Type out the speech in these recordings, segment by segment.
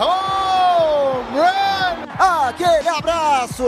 Home run! Aquele abraço.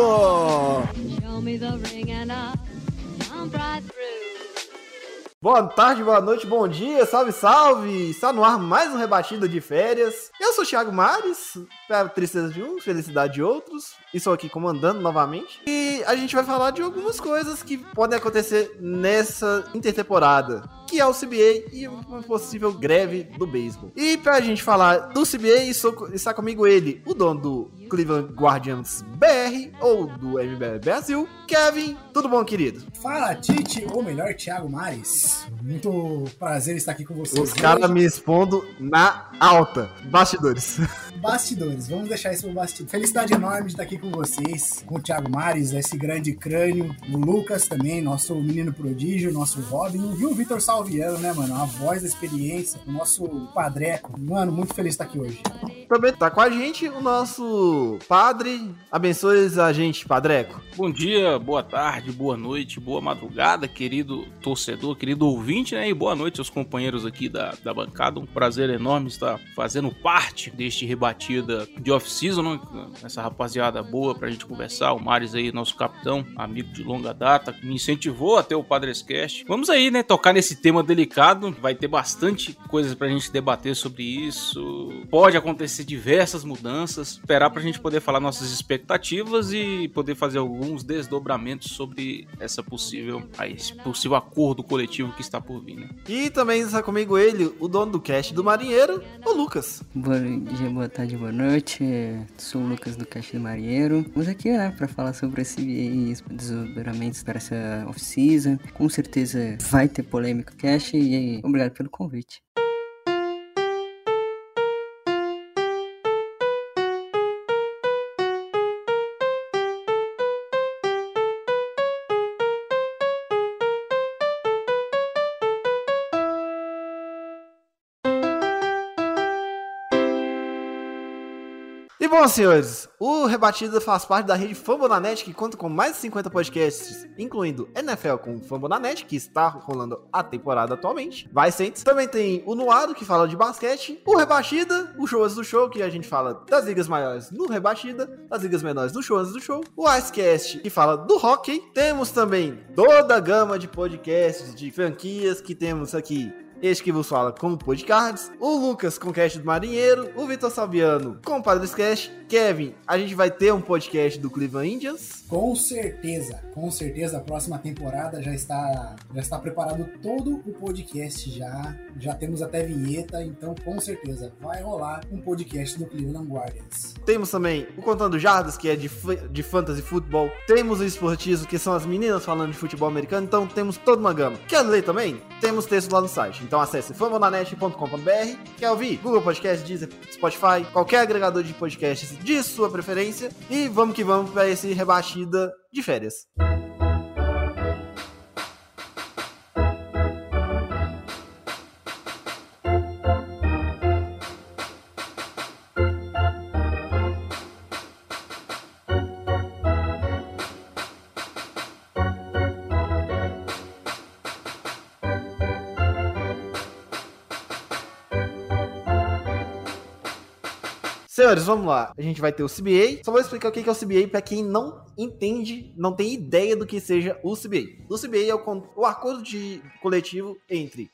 Boa tarde, boa noite, bom dia, salve, salve! Está no ar mais um Rebatida de Férias. Eu sou o Thiago Mares, para tristeza de uns, felicidade de outros, estou aqui comandando novamente. E a gente vai falar de algumas coisas que podem acontecer nessa intertemporada, que é o CBA e uma possível greve do beisebol. E pra gente falar do CBA, está comigo ele, o dono do Cleveland Guardians BR, ou do MBR Brasil, Kevin. Tudo bom, querido? Fala, Tite, ou melhor, Thiago Mares. Muito prazer estar aqui com vocês. Os caras me expondo na alta. Bastidores. Bastidores, vamos deixar isso no bastidor. Felicidade enorme de estar aqui com vocês, com o Thiago Mares, esse grande crânio, o Lucas também, nosso menino prodígio, nosso Robin, e o Vitor Salviano, né, mano? A voz da experiência, o nosso padreco. Mano, muito feliz de estar aqui hoje. Também tá com a gente o nosso padre. Abençoe a gente, Padreco. Bom dia, boa tarde, boa noite, boa madrugada, querido torcedor, querido ouvinte, né? E boa noite aos companheiros aqui da, da bancada. Um prazer enorme estar fazendo parte deste rebatida de off-season, né? Essa rapaziada boa pra gente conversar. O Maris aí, nosso capitão, amigo de longa data, me incentivou até o Padrescast. Vamos aí, né? Tocar nesse tema delicado. Vai ter bastante coisas pra gente debater sobre isso. Pode acontecer diversas mudanças. Esperar pra gente poder falar nossas expectativas e poder fazer alguns desdobramentos sobre essa possível, esse possível acordo coletivo que está por vir, né? E também está comigo ele, o dono do cast do Marinheiro, o Lucas. Bom dia, boa tarde, boa noite. Sou o Lucas do Caixa do Marinheiro. Vamos aqui, né, para falar sobre esse CBA, os desdobramentos para essa off-season. Com certeza vai ter polêmica no Cash e obrigado pelo convite. Bom, senhores, o Rebatida faz parte da rede Fambonanet, que conta com mais de 50 podcasts, incluindo NFL com Fambonanet, que está rolando a temporada atualmente. Vai Saints. Também tem o Nuado, que fala de basquete, o Rebatida, o Show do Show, que a gente fala das ligas maiores no Rebatida, das ligas menores no Show do Show, o Icecast, que fala do hockey. Temos também toda a gama de podcasts, de franquias que temos aqui este que vos fala com o Podcards, o Lucas com o cast do Marinheiro, o Vitor Salviano com o Padres Cast, Kevin, a gente vai ter um podcast do Cleveland Indians. Com certeza, com certeza a próxima temporada já está já está preparado todo o podcast já, já temos até vinheta, então com certeza vai rolar um podcast do Cleveland Guardians. Temos também o Contando Jardas, que é de, de fantasy futebol. Temos o Esportivo, que são as meninas falando de futebol americano. Então temos toda uma gama. Quer ler também? Temos texto lá no site. Então acesse famonanet.com.br. Quer ouvir? Google Podcast, Deezer, Spotify, qualquer agregador de podcasts de sua preferência. E vamos que vamos para esse rebatida de férias. Senhores, vamos lá. A gente vai ter o CBA. Só vou explicar o que é o CBA para quem não entende, não tem ideia do que seja o CBA. O CBA é o, o acordo de coletivo entre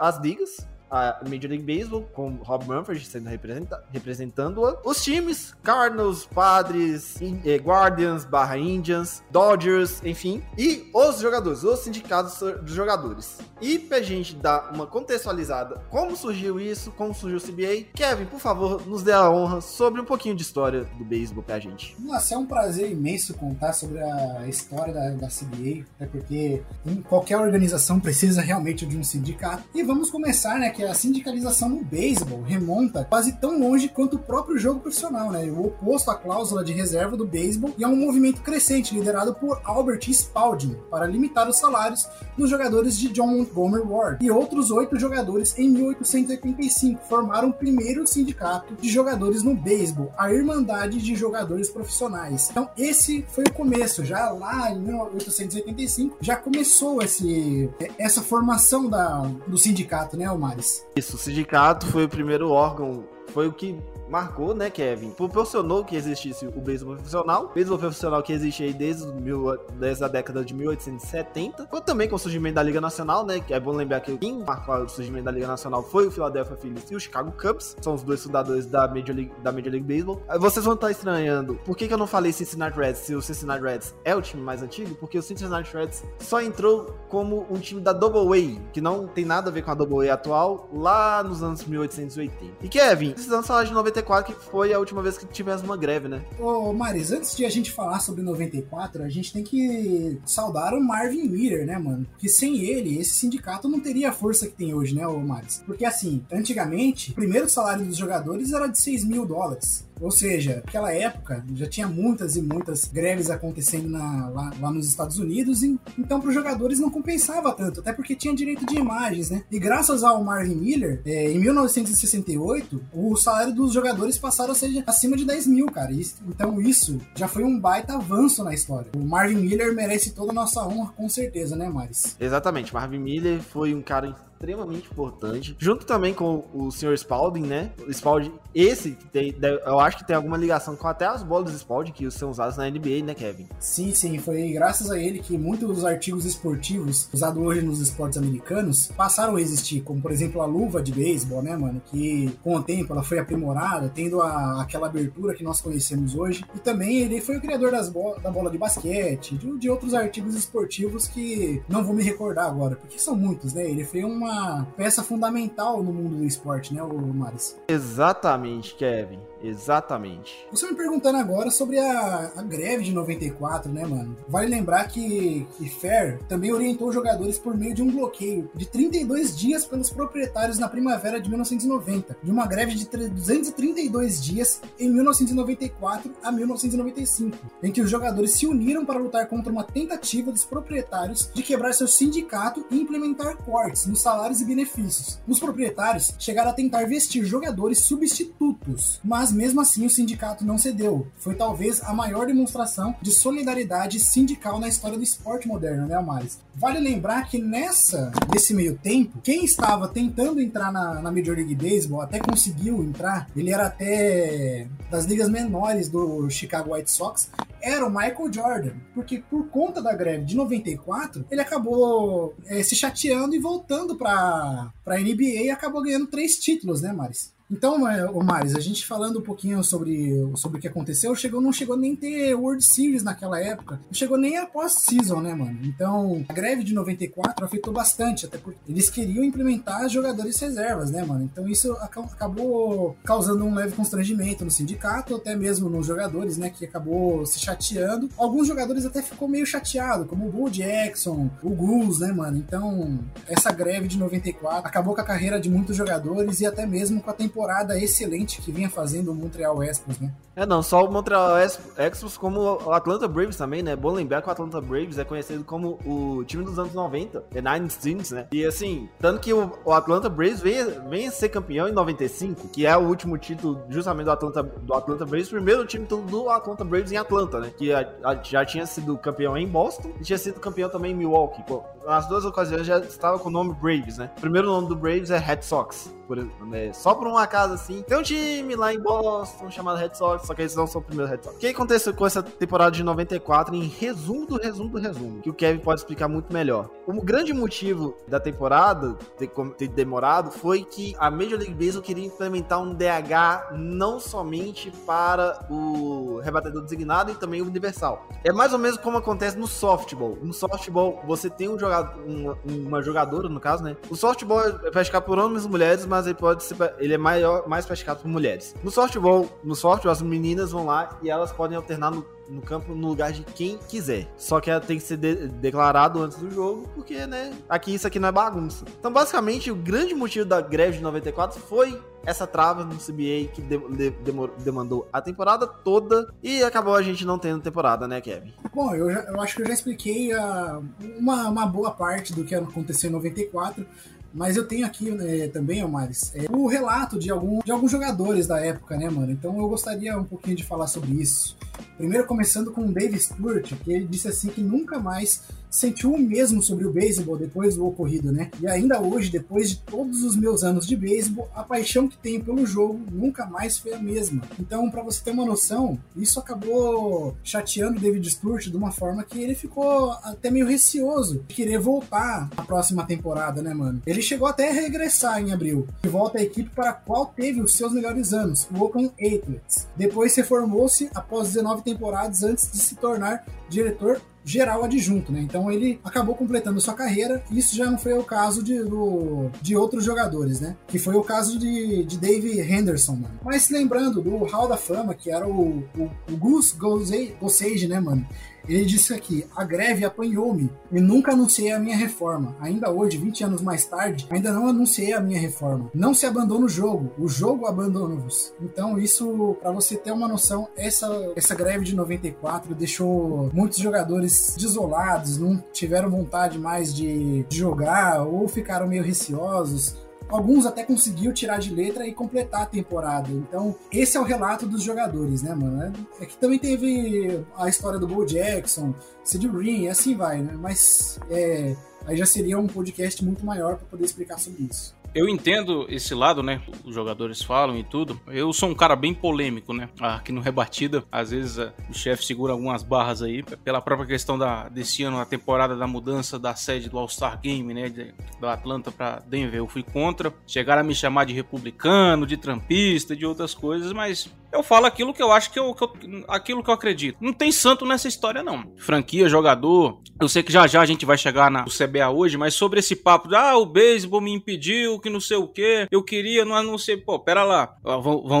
as ligas, a Major League Baseball, com Rob Manfred sendo representa- representando-a, os times, Cardinals, Padres, In- eh, Guardians, barra Indians, Dodgers, enfim, e os jogadores, os sindicatos dos jogadores. E pra gente dar uma contextualizada, como surgiu isso, como surgiu o CBA, Kevin, por favor, nos dê a honra sobre um pouquinho de história do beisebol pra gente. Nossa, é um prazer imenso contar sobre a história da, da CBA, até porque em qualquer organização precisa realmente de um sindicato. E vamos começar, né, que a sindicalização no beisebol remonta quase tão longe quanto o próprio jogo profissional, né? O oposto à cláusula de reserva do beisebol e é um movimento crescente liderado por Albert Spalding para limitar os salários dos jogadores de John Montgomery Ward e outros oito jogadores em 1885 formaram o primeiro sindicato de jogadores no beisebol, a Irmandade de Jogadores Profissionais. Então esse foi o começo, já lá em 1885 já começou esse, essa formação da, do sindicato, né, Almares? Isso, o sindicato foi o primeiro órgão, foi o que marcou, né, Kevin? Proporcionou que existisse o beisebol profissional. Beisebol profissional que existe aí desde, mil, desde a década de 1870. Foi também com o surgimento da Liga Nacional, né? É bom lembrar que quem marcou o surgimento da Liga Nacional foi o Philadelphia Phillies e o Chicago Cubs. São os dois fundadores da Major League, da Major League Baseball. Vocês vão estar estranhando por que, que eu não falei Cincinnati Reds se o Cincinnati Reds é o time mais antigo? Porque o Cincinnati Reds só entrou como um time da Double A, que não tem nada a ver com a Double A atual, lá nos anos 1880. E Kevin, precisamos falar de 94 94 que foi a última vez que tivemos uma greve, né? Ô, Maris, antes de a gente falar sobre 94, a gente tem que saudar o Marvin Miller, né, mano? Que sem ele, esse sindicato não teria a força que tem hoje, né, ô Maris? Porque assim, antigamente, o primeiro salário dos jogadores era de 6 mil dólares. Ou seja, naquela época já tinha muitas e muitas greves acontecendo na, lá, lá, nos Estados Unidos, e, então para os jogadores não compensava tanto, até porque tinha direito de imagens, né? E graças ao Marvin Miller, é, em 1968, o salário dos jogadores passaram a ser acima de 10 mil, cara. Isso, então isso já foi um baita avanço na história. O Marvin Miller merece toda a nossa honra, com certeza, né, Maris? Exatamente. Marvin Miller foi um cara extremamente importante. Junto também com o Sr. Spalding, né? O Spalding, esse, tem, eu acho que tem alguma ligação com até as bolas Spalding que são usadas na NBA, né, Kevin? Sim, sim. Foi graças a ele que muitos dos artigos esportivos usados hoje nos esportes americanos passaram a existir, como por exemplo a luva de beisebol, né, mano? Que com o tempo ela foi aprimorada, tendo a, aquela abertura que nós conhecemos hoje. E também ele foi o criador das bo da bola de basquete, de, de outros artigos esportivos que não vou me recordar agora, porque são muitos, né? Ele foi uma uma peça fundamental no mundo do esporte, né, o Maris? Exatamente, Kevin. Exatamente. Você me perguntando agora sobre a, a, greve de 94, né, mano? Vale lembrar que, que Fair também orientou jogadores por meio de um bloqueio de 32 dias pelos proprietários na primavera de 1990, de uma greve de 232 dias em 1994 a 1995, em que os jogadores se uniram para lutar contra uma tentativa dos proprietários de quebrar seu sindicato e implementar cortes nos salários e benefícios. Os proprietários chegaram a tentar vestir jogadores substitutos, mas mas mesmo assim o sindicato não cedeu. Foi talvez a maior demonstração de solidariedade sindical na história do esporte moderno, né, Amares? Vale lembrar que nessa, nesse meio tempo, quem estava tentando entrar na, na Major League Baseball até conseguiu entrar, ele era até das ligas menores do Chicago White Sox, era o Michael Jordan, porque por conta da greve de 94, ele acabou é, se chateando e voltando para a NBA e acabou ganhando três títulos, né, Maris? Então, é, o Maris, a gente falando um pouquinho sobre, sobre o que aconteceu, chegou, não chegou nem ter World Series naquela época, não chegou nem a pós-season, né, mano? Então, a greve de 94 afetou bastante, até porque eles queriam implementar jogadores reservas, né, mano? Então, isso acabou causando um leve constrangimento no sindicato, até mesmo nos jogadores, né, que acabou se chateando. Alguns jogadores até ficou meio chateado, como o Bo Jackson, o Goose, né, mano? Então, essa greve de 94 acabou com a carreira de muitos jogadores e até mesmo com a temporada temporada excelente que vinha fazendo o Montreal Expos, né? É, não, só o Montreal Expos, como o Atlanta Braves também, né? Bom lembrar que o Atlanta Braves é conhecido como o time dos anos 90, The Nine Stings, né? E assim, tanto que o, Atlanta Braves vem, vem a ser campeão em 95, que é o último título justamente do Atlanta, do Atlanta Braves, primeiro título do Atlanta Braves em Atlanta, né? Que a, a, já tinha sido campeão em Boston e tinha sido campeão também em Milwaukee. Pô, nas duas ocasiões já estava com o nome Braves, né? O primeiro nome do Braves é Red Sox, por, né? só por um acaso assim. Tem um time lá em Boston chamado Red Sox, só que eles não são o primeiro Red Sox. O que aconteceu com essa temporada de 94 em resumo do resumo do resumo, que o Kevin pode explicar muito melhor. O grande motivo da temporada ter, ter demorado foi que a Major League Baseball queria implementar um DH não somente para o rebatedor designado e também o universal. É mais ou menos como acontece no softball. No softball, você tem um jogador, uma, uma jogadora, no caso, né? O softball é praticado por homens e mulheres, mas ele pode ser, ele é maior, mais praticado por mulheres. No softball, no softball, as meninas vão lá e elas podem alternar no no campo no lugar de quem quiser. Só que ela tem que ser de declarado antes do jogo, porque, né, aqui isso aqui não é bagunça. Então, basicamente, o grande motivo da greve de 94 foi essa trava no CBA que de, de, demandou a temporada toda e acabou a gente não tendo temporada, né, Kevin? Bom, eu, já, eu acho que eu já expliquei uh, uma, uma boa parte do que aconteceu em 94. Mas eu tenho aqui né, também, Omares, é, o relato de, algum, de alguns jogadores da época, né, mano? Então eu gostaria um pouquinho de falar sobre isso. Primeiro começando com o Dave Stewart, que ele disse assim que nunca mais sentiu o mesmo sobre o beisebol depois do ocorrido, né? E ainda hoje, depois de todos os meus anos de beisebol, a paixão que tenho pelo jogo nunca mais foi a mesma. Então, para você ter uma noção, isso acabou chateando David Stewart de uma forma que ele ficou até meio receoso de querer voltar na próxima temporada, né, mano? Ele chegou até a regressar em abril, de volta à equipe para a qual teve os seus melhores anos, o Oakland Athletics. Depois reformou-se após 19 temporadas antes de se tornar diretor geral adjunto, né? Então ele acabou completando sua carreira. Isso já não foi o caso de, do, de outros jogadores, né? Que foi o caso de, de Dave Henderson, mano. Mas lembrando do Hall da Fama, que era o, o, o Gus Gossage, né, mano? Ele disse aqui: a greve apanhou-me e nunca anunciei a minha reforma. Ainda hoje, 20 anos mais tarde, ainda não anunciei a minha reforma. Não se abandona o jogo, o jogo abandona-vos. Então, isso, para você ter uma noção, essa, essa greve de 94 deixou muitos jogadores desolados, não tiveram vontade mais de jogar ou ficaram meio receosos alguns até conseguiu tirar de letra e completar a temporada. Então, esse é o relato dos jogadores, né, mano? É, que também teve a história do Bo Jackson, Sid Green, assim vai, né? Mas é, aí já seria um podcast muito maior para poder explicar sobre isso. Eu entendo esse lado, né? Os jogadores falam e tudo. Eu sou um cara bem polêmico, né? Aqui no Rebatida, às vezes eh, o chefe segura algumas barras aí, pela própria questão da, desse ano, a temporada da mudança da sede do All-Star Game, né? De, da Atlanta para Denver. Eu fui contra. Chegaram a me chamar de republicano, de trampista, de outras coisas, mas eu falo aquilo que eu acho que eu, que eu, aquilo que eu acredito. Não tem santo nessa história, não. Franquia, jogador. Eu sei que já já a gente vai chegar na, CBA hoje, mas sobre esse papo de ah, o beisebol me impediu, que não sei o que, eu queria, não, sei. Pô, pera lá.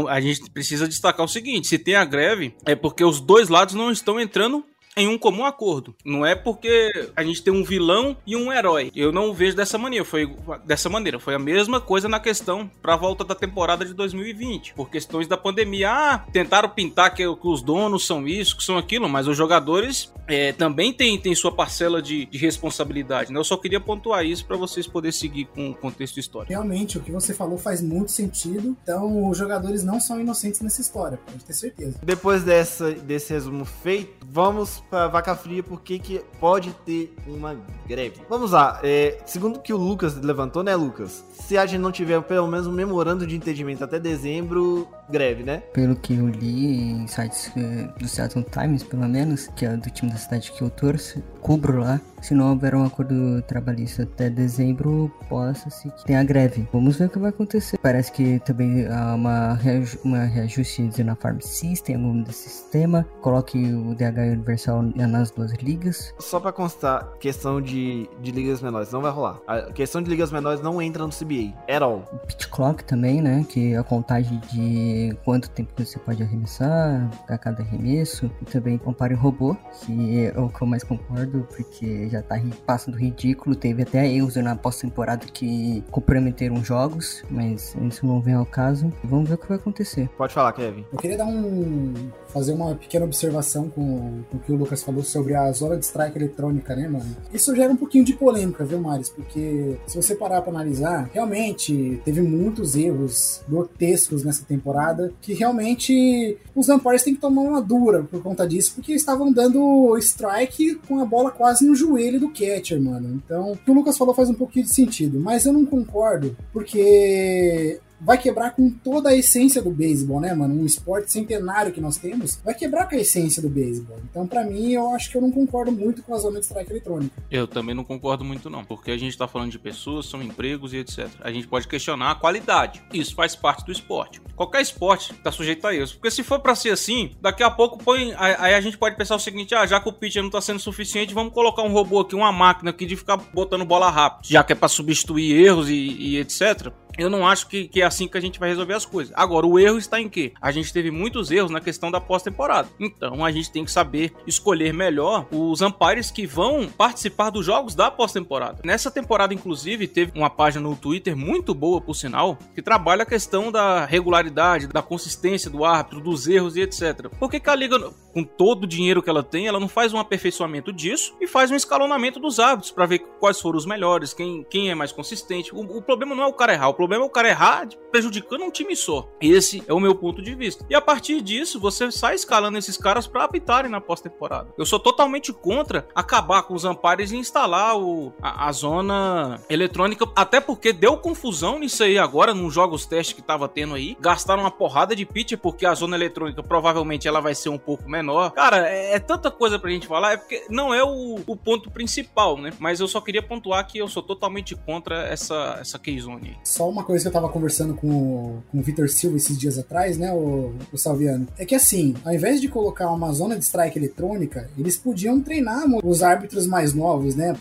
A gente precisa destacar o seguinte: se tem a greve, é porque os dois lados não estão entrando em um comum acordo. Não é porque a gente tem um vilão e um herói. Eu não vejo dessa maneira. Foi dessa maneira. Foi a mesma coisa na questão para a volta da temporada de 2020, por questões da pandemia. Ah, tentaram pintar que, que os donos são isso, que são aquilo, mas os jogadores é, também têm, têm sua parcela de, de responsabilidade. Né? Eu só queria pontuar isso para vocês poderem seguir com o contexto histórico. Realmente, o que você falou faz muito sentido. Então, os jogadores não são inocentes nessa história, pode ter certeza. Depois dessa, desse resumo feito, vamos para vaca fria porque que pode ter uma greve. Vamos lá, é, segundo que o Lucas levantou, né, Lucas? Se a gente não tiver pelo menos um memorando de entendimento até dezembro, greve, né? Pelo que eu li em sites uh, do Seattle Times, pelo menos, que é do time da cidade que eu torço, cubro lá, se não houver um acordo trabalhista até dezembro, possa-se que tenha greve. Vamos ver o que vai acontecer. Parece que também há uma, reaju uma reajuste na Farm System, algum sistema. Coloque o DH Universal nas duas ligas. Só para constar, questão de, de ligas menores, não vai rolar. A questão de ligas menores não entra no CBA, at all. O pitch clock também, né? Que é a contagem de quanto tempo você pode arremessar a cada arremesso. E também compare o robô, que é o que eu mais concordo, porque já tá passando ridículo. Teve até erros na pós-temporada que comprometeram jogos, mas isso não vem ao caso. Vamos ver o que vai acontecer. Pode falar, Kevin. Eu queria dar um. Fazer uma pequena observação com, com o que o Lucas falou sobre a zona de strike eletrônica, né, mano? Isso gera um pouquinho de polêmica, viu, Maris? Porque se você parar pra analisar, realmente teve muitos erros grotescos nessa temporada que realmente os umpires têm que tomar uma dura por conta disso, porque estavam dando strike com a bola quase no joelho do catcher, mano. Então, o que o Lucas falou faz um pouquinho de sentido, mas eu não concordo, porque vai quebrar com toda a essência do beisebol, né, mano? Um esporte centenário que nós temos, vai quebrar com a essência do beisebol. Então, para mim, eu acho que eu não concordo muito com a zona de strike eletrônica. Eu também não concordo muito, não, porque a gente tá falando de pessoas, são empregos e etc. A gente pode questionar a qualidade. Isso faz parte do esporte. Qualquer esporte tá sujeito a isso. Porque se for para ser assim, daqui a pouco põe. Aí a gente pode pensar o seguinte: ah, já que o pitcher não tá sendo suficiente, vamos colocar um robô aqui, uma máquina aqui de ficar botando bola rápido. Já que é pra substituir erros e, e etc eu não acho que, que é assim que a gente vai resolver as coisas. Agora, o erro está em quê? A gente teve muitos erros na questão da pós-temporada. Então, a gente tem que saber escolher melhor os umpires que vão participar dos jogos da pós-temporada. Nessa temporada, inclusive, teve uma página no Twitter muito boa, por sinal, que trabalha a questão da regularidade, da consistência do árbitro, dos erros e etc. Por que, que a liga, com todo o dinheiro que ela tem, ela não faz um aperfeiçoamento disso e faz um escalonamento dos árbitros para ver quais foram os melhores, quem, quem é mais consistente? O, o problema não é o cara errar, o problema é o cara errar prejudicando um time só. Esse é o meu ponto de vista. E a partir disso, você sai escalando esses caras para apitarem na pós-temporada. Eu sou totalmente contra acabar com os ampares e instalar o, a, a, zona eletrônica, até porque deu confusão nisso aí agora, nos jogos testes que tava tendo aí. Gastaram uma porrada de pitch porque a zona eletrônica provavelmente ela vai ser um pouco menor. Cara, é, é tanta coisa pra gente falar, é porque não é o, o, ponto principal, né? Mas eu só queria pontuar que eu sou totalmente contra essa, essa aí. Só uma coisa que eu tava conversando com, com o Vitor Silva esses dias atrás, né, o, o Salviano, é que assim, ao invés de colocar uma zona de strike eletrônica, eles podiam treinar os árbitros mais novos, né?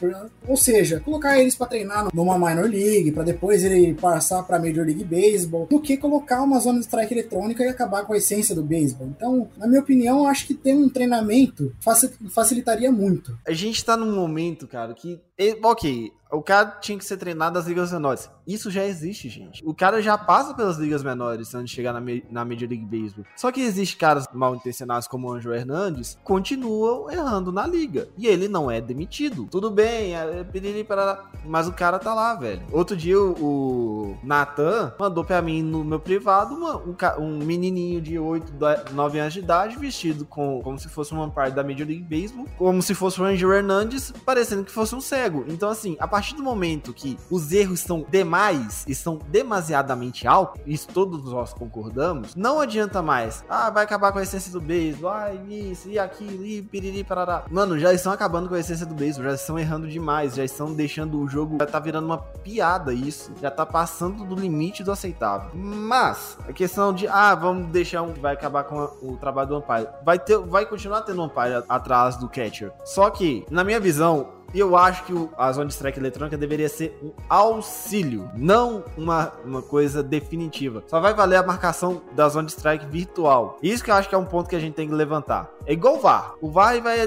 Ou seja, colocar eles para treinar numa minor league, para depois ele passar para Major League Baseball, do que colocar uma zona de strike eletrônica e acabar com a essência do beisebol. Então, na minha opinião, acho que ter um treinamento facilitaria muito. A gente tá num momento, cara, que ok, o cara tinha que ser treinado nas ligas menores. Isso já existe, gente. O cara já passa pelas ligas menores antes de chegar na, na Major League Baseball. Só que existe caras mal intencionados como o Anjo Hernandes, continuam errando na liga. E ele não é demitido. Tudo bem, é, mas o cara tá lá, velho. Outro dia o, Nathan mandou pra mim no meu privado uma, um, um, menininho de 8, 9 anos de idade vestido com, como se fosse uma parte da Major League Baseball, como se fosse o Anjo Hernandes, parecendo que fosse um cego. Então, assim, a partir do momento que os erros estão demais, estão demasiadamente altos, isso todos nós concordamos, não adianta mais. Ah, vai acabar com a essência do beisebol, ah, isso e aquilo, e piriri, parará. Mano, já estão acabando com a essência do beisebol, já estão errando demais, já estão deixando o jogo, já tá virando uma piada isso, já tá passando do limite do aceitável. Mas, a questão de, ah, vamos deixar um, vai acabar com a, o trabalho do umpire, vai ter, vai continuar tendo um umpire atrás do catcher. Só que, na minha visão, e eu acho que a zona de strike eletrônica deveria ser um auxílio, não uma, uma coisa definitiva. Só vai valer a marcação da zona de strike virtual. Isso que eu acho que é um ponto que a gente tem que levantar. É igual o VAR. O VAR vai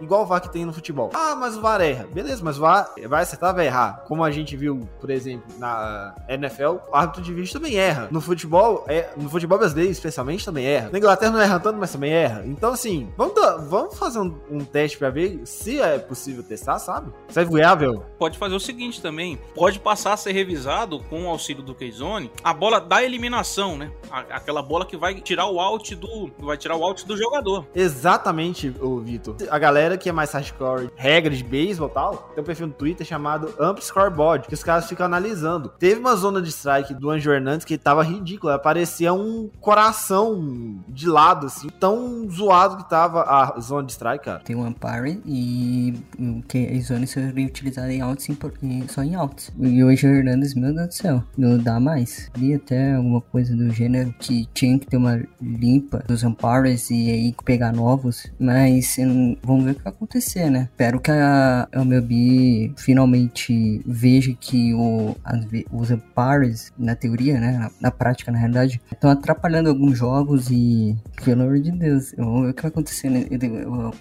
igual o VAR que tem no futebol. Ah, mas o VAR erra. Beleza, mas o VAR vai acertar, vai errar. Como a gente viu, por exemplo, na NFL, o árbitro de vídeo também erra. No futebol, é, no futebol brasileiro, especialmente, também erra. Na Inglaterra não erra tanto, mas também erra. Então, assim, vamos, vamos fazer um, um teste para ver se é possível testar, sabe? Isso é viável. Pode fazer o seguinte também, pode passar a ser revisado com o auxílio do Keizone, a bola da eliminação, né? Aquela bola que vai tirar o out do, vai tirar o out do jogador. Exatamente, o Vitor. A galera que é mais hardcore, regras de beisebol e tal, tem um perfil no Twitter chamado Amp Scoreboard, que os caras ficam analisando. Teve uma zona de strike do Anjo Hernandes que tava ridícula, parecia um coração de lado, assim, tão zoado que tava a zona de strike, cara. Tem um umpire e o Keizone seria utilizado em outs só em outs. E hoje o Hernandes, meu Deus do céu, não dá mais. E até alguma coisa do gênero que tinha que ter uma limpa dos umpires e aí pegar novos, mas vamos ver o que vai acontecer, né? Espero que a MLB finalmente veja que o, as, os umpires, na teoria, né, na, na prática, na realidade, estão atrapalhando alguns jogos e, pelo amor de Deus, vamos ver o que vai acontecer né,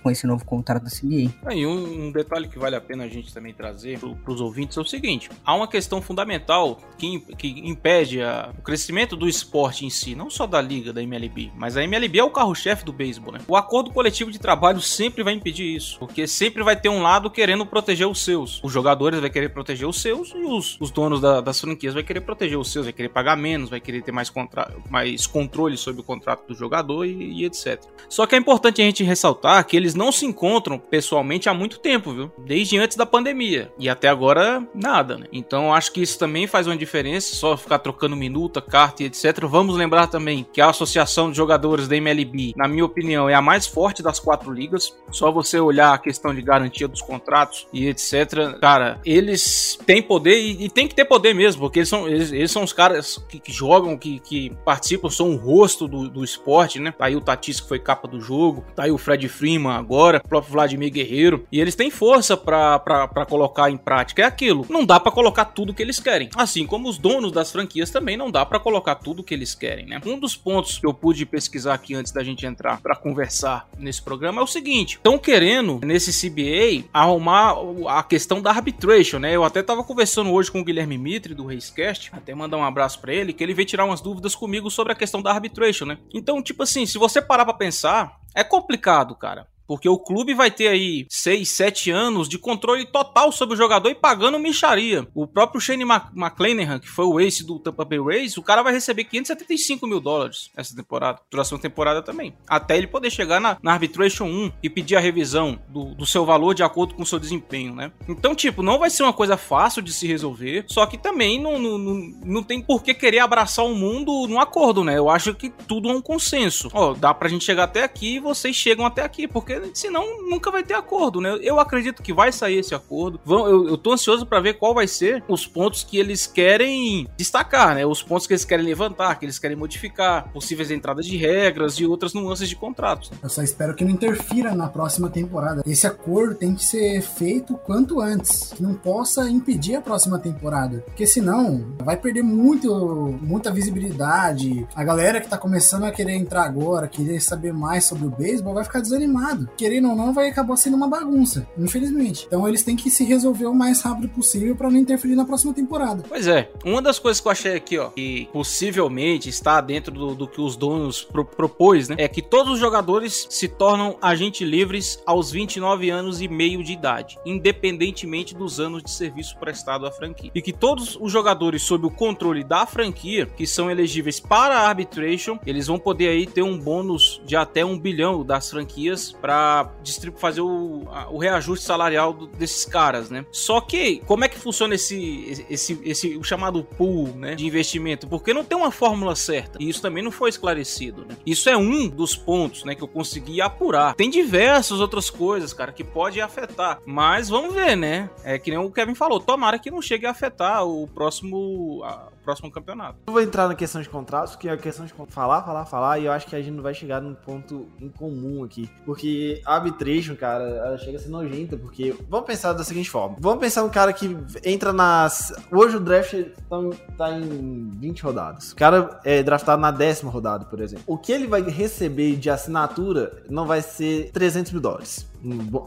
com esse novo contrato da CBA. e um, um detalhe que vale a pena a gente também trazer para os ouvintes é o seguinte: há uma questão fundamental que, que impede a, o crescimento do esporte em si, não só da liga da MLB, mas a MLB é o carro-chefe do beisebol, né? O acordo coletivo de trabalho sempre vai impedir isso, porque sempre vai ter um lado querendo proteger os seus. Os jogadores vai querer proteger os seus e os, os donos da, das franquias vai querer proteger os seus, vai querer pagar menos, vai querer ter mais, contra, mais controle sobre o contrato do jogador e, e etc. Só que é importante a gente ressaltar que eles não se encontram pessoalmente há muito tempo, viu? Desde antes da pandemia. E até agora, nada, né? Então acho que isso também faz uma diferença, só ficar trocando minuta, carta e etc. Vamos lembrar também que a Associação de Jogadores da MLB, na minha opinião, é a mais forte das quatro ligas. Só você olhar a questão de garantia dos contratos e etc. Cara, eles têm poder e, e tem que ter poder mesmo, porque eles são, eles, eles são os caras que, que jogam, que, que, participam, são o rosto do, do esporte, né? Tá aí o Tatis que foi capa do jogo, tá aí o Fred Freeman agora, o próprio Vladimir Guerreiro, e eles têm força pra colocar em prática. É aquilo. Não dá pra colocar tudo que eles querem. Assim como os donos das franquias também não dá pra colocar tudo que eles querem, né? Um dos pontos que eu pude pesquisar aqui antes da gente entrar pra conversar nesse programa é o seguinte: estão querendo, nesse CBA, arrumar a questão da arbitration, né? Eu até tava conversando hoje com o Guilherme Mitre do Racecast, até mandar um abraço pra ele, que ele veio tirar umas dúvidas comigo sobre a questão da arbitration, né? Então, tipo assim, se você parar pra pensar, é complicado, cara. Porque o clube vai ter aí 6, 7 anos de controle total sobre o jogador e pagando micharia. O próprio Shane McClanahan, que foi o ace do Tampa Bay Rays, o cara vai receber 575 mil dólares essa temporada. Próxima temporada também. Até ele poder chegar na, na Arbitration 1 e pedir a revisão do, do seu valor de acordo com o seu desempenho, né? Então, tipo, não vai ser uma coisa fácil de se resolver. Só que também não, não, não, não tem por que querer abraçar o mundo num acordo, né? Eu acho que tudo é um consenso. Ó, dá pra gente chegar até aqui e vocês chegam até aqui. Porque porque senão nunca vai ter acordo, né? Eu acredito que vai sair esse acordo. Eu, eu tô ansioso para ver qual vai ser os pontos que eles querem destacar, né? Os pontos que eles querem levantar, que eles querem modificar, possíveis entradas de regras e outras nuances de contratos. Eu só espero que não interfira na próxima temporada. Esse acordo tem que ser feito quanto antes, que não possa impedir a próxima temporada, porque senão vai perder muito, muita visibilidade. A galera que tá começando a querer entrar agora, querer saber mais sobre o beisebol, vai ficar desanimado querendo ou não, vai acabar sendo uma bagunça, infelizmente. Então eles têm que se resolver o mais rápido possível para não interferir na próxima temporada. Pois é, uma das coisas que eu achei aqui, ó, que possivelmente está dentro do, do que os donos pro, propôs, né, é que todos os jogadores se tornam agentes livres aos 29 anos e meio de idade, independentemente dos anos de serviço prestado à franquia. E que todos os jogadores sob o controle da franquia, que são elegíveis para arbitration, eles vão poder aí ter um bônus de até um bilhão das franquias para para fazer o, o reajuste salarial do, desses caras, né? Só que como é que funciona esse esse esse o chamado pool, né, de investimento? Porque não tem uma fórmula certa. E isso também não foi esclarecido, né? Isso é um dos pontos, né, que eu consegui apurar. Tem diversas outras coisas, cara, que pode afetar, mas vamos ver, né? É que nem o Kevin falou, tomara que não chegue a afetar o próximo a, próximo campeonato. Eu vou entrar na questão de contratos, que é a questão de falar, falar, falar, e eu acho que a gente não vai chegar num ponto em comum aqui. Porque a arbitration, cara, ela chega a ser nojenta, porque vamos pensar da seguinte forma. Vamos pensar um cara que entra nas... Hoje o draft tá, tá em 20 rodadas. O cara é draftado na décima rodada, por exemplo. O que ele vai receber de assinatura não vai ser 300 mil dólares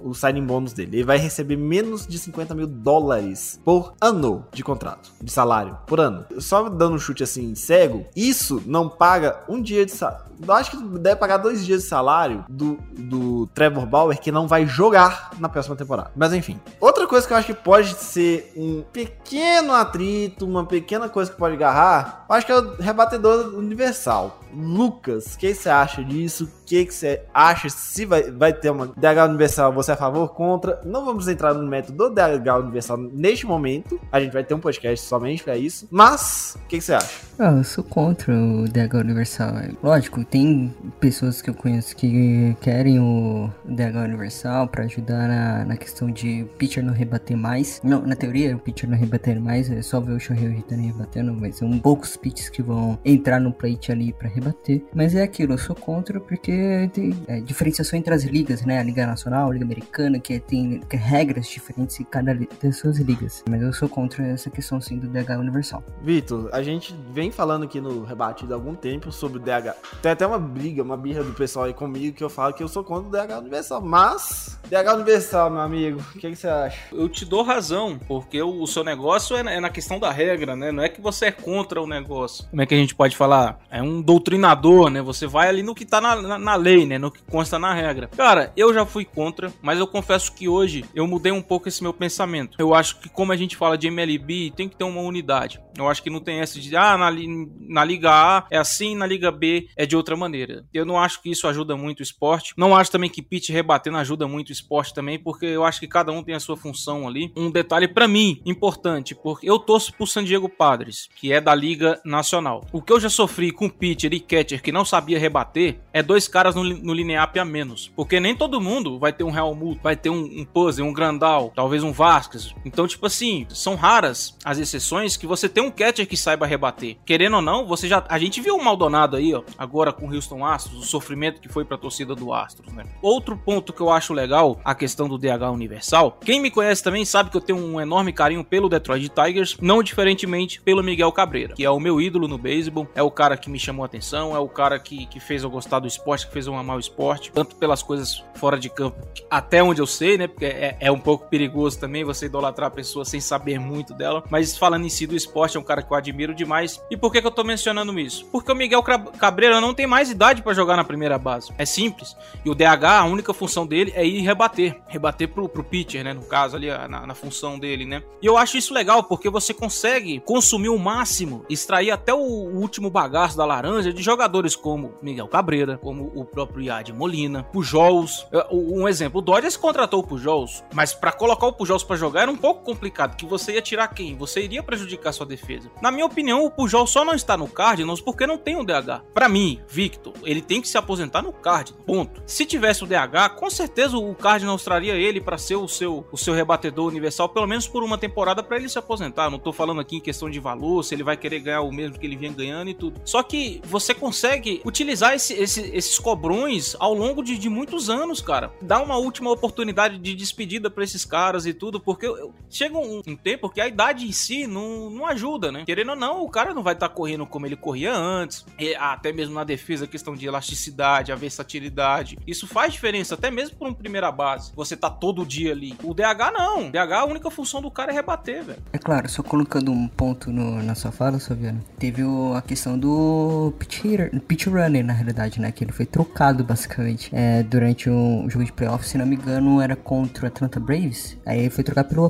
o signing bônus dele. Ele vai receber menos de 50 mil dólares por ano de contrato, de salário, por ano. Só dando um chute assim, cego, isso não paga um dia de salário. Acho que deve pagar dois dias de salário do, do Trevor Bauer, que não vai jogar na próxima temporada. Mas enfim. Outra coisa que eu acho que pode ser um pequeno atrito, uma pequena coisa que pode agarrar, eu acho que é o rebatedor universal. Lucas, o que você acha disso? O que você acha? Se vai, vai ter uma DH universal, você é a favor? Contra? Não vamos entrar no método do DH universal neste momento. A gente vai ter um podcast somente para isso. Mas, o que você acha? Ah, eu sou contra o DH universal. Lógico, tem pessoas que eu conheço que querem o DH universal para ajudar na, na questão de pitcher não rebater mais. Não, na teoria, o pitcher não rebater mais, é só ver o Shohei Ohtani rebatendo, mas são poucos pitches que vão entrar no plate ali para rebater. Mas é aquilo, eu sou contra porque tem é, diferenciação entre as ligas, né? A Liga Nacional, a Liga Americana, que tem que regras diferentes em cada das suas ligas. Mas eu sou contra essa questão sim do DH universal. Vitor, a gente vem vem falando aqui no Rebatido há algum tempo sobre o DH. Tem até uma briga, uma birra do pessoal aí comigo que eu falo que eu sou contra o DH Universal. Mas, DH Universal, meu amigo, o que, que, você acha? Eu te dou razão, porque o, seu negócio é, é na questão da regra, né? Não é que você é contra o negócio. Como é que a gente pode falar? É um doutrinador, né? Você vai ali no que tá na, na, na lei, né? No que consta na regra. Cara, eu já fui contra, mas eu confesso que hoje eu mudei um pouco esse meu pensamento. Eu acho que, como a gente fala de MLB, tem que ter uma unidade. Eu acho que não tem essa de, ah, na, na Liga A é assim, na Liga B é de outra maneira. Eu não acho que isso ajuda muito o esporte. Não acho também que pitch rebatendo ajuda muito o esporte também, porque eu acho que cada um tem a sua função ali. Um detalhe para mim importante, porque eu torço pro San Diego Padres, que é da Liga Nacional. O que eu já sofri com pitcher e catcher que não sabia rebater é dois caras no, no lineap a menos, porque nem todo mundo vai ter um Real Muto, vai ter um, um Puzzle, um Grandal, talvez um Vasquez. Então, tipo assim, são raras as exceções que você tem um catcher que saiba rebater. Querendo ou não, você já. A gente viu o Maldonado aí, ó, agora com o Houston Astros, o sofrimento que foi pra torcida do Astros, né? Outro ponto que eu acho legal, a questão do DH universal. Quem me conhece também sabe que eu tenho um enorme carinho pelo Detroit Tigers, não diferentemente pelo Miguel Cabreira, que é o meu ídolo no beisebol, é o cara que me chamou a atenção, é o cara que, que fez eu gostar do esporte, que fez eu amar o esporte, tanto pelas coisas fora de campo, até onde eu sei, né? Porque é, é um pouco perigoso também você idolatrar a pessoa sem saber muito dela. Mas falando em si do esporte, é um cara que eu admiro demais. E por que, que eu tô mencionando isso? Porque o Miguel Cabreira não tem mais idade para jogar na primeira base. É simples. E o DH, a única função dele é ir rebater. Rebater pro, pro pitcher, né? No caso ali, na, na função dele, né? E eu acho isso legal, porque você consegue consumir o máximo, extrair até o último bagaço da laranja de jogadores como Miguel Cabreira, como o próprio Yad Molina, Pujols. Um exemplo, o Dodgers contratou o Pujols, mas para colocar o Pujols para jogar era um pouco complicado, que você ia tirar quem? Você iria prejudicar sua defesa. Na minha opinião, o Só não está no Cardinals porque não tem um DH. Para mim, Victor, ele tem que se aposentar no Cardinals. Ponto. Se tivesse o DH, com certeza o Cardinals traria ele para ser o seu, o seu rebatedor universal, pelo menos por uma temporada para ele se aposentar. Não tô falando aqui em questão de valor, se ele vai querer ganhar o mesmo que ele vinha ganhando e tudo. Só que você consegue utilizar esse, esse, esses cobrões ao longo de, de muitos anos, cara. Dá uma última oportunidade de despedida para esses caras e tudo, porque chega um, um, tempo que a idade em si não, não ajuda, né? Querendo ou não, o cara não vai estar tá correndo como ele corria antes, até mesmo na defesa, questão de elasticidade, a versatilidade. Isso faz diferença, até mesmo por uma primeira base. Você tá todo dia ali. O DH não. O DH, a única função do cara é rebater, velho. É claro, só colocando um ponto no, na sua fala, Soviano, teve o, a questão do pitch, pitch runner, na realidade, né? Que ele foi trocado, basicamente, é, durante um jogo de playoff, se não me engano, era contra o Atlanta Braves. Aí ele foi trocado pelo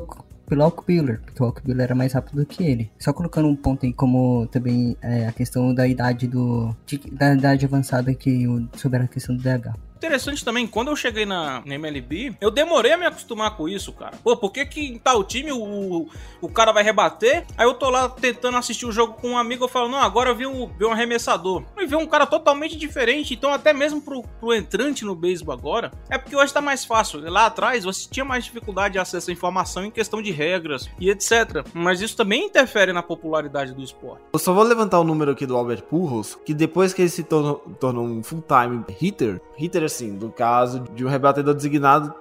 pelo Alcubiller, porque o Alcubiller era mais rápido do que ele. Só colocando um ponto aí como também é, a questão da idade do de, da idade avançada que sobre a questão do DH. Interessante também, quando eu cheguei na, na, MLB, eu demorei a me acostumar com isso, cara. Pô, por que que em tal time o, o cara vai rebater? Aí eu tô lá tentando assistir o jogo com um amigo, eu falo, não, agora eu vi um, vi um arremessador. E vi um cara totalmente diferente, então até mesmo pro, pro entrante no beisebol agora, é porque hoje tá mais fácil. Lá atrás você tinha mais dificuldade de acesso à informação em questão de regras e etc. Mas isso também interfere na popularidade do esporte. Eu só vou levantar o número aqui do Albert Pujols, que depois que ele se tornou, tornou um full-time hitter, hitter assim, do caso de um rebatedor designado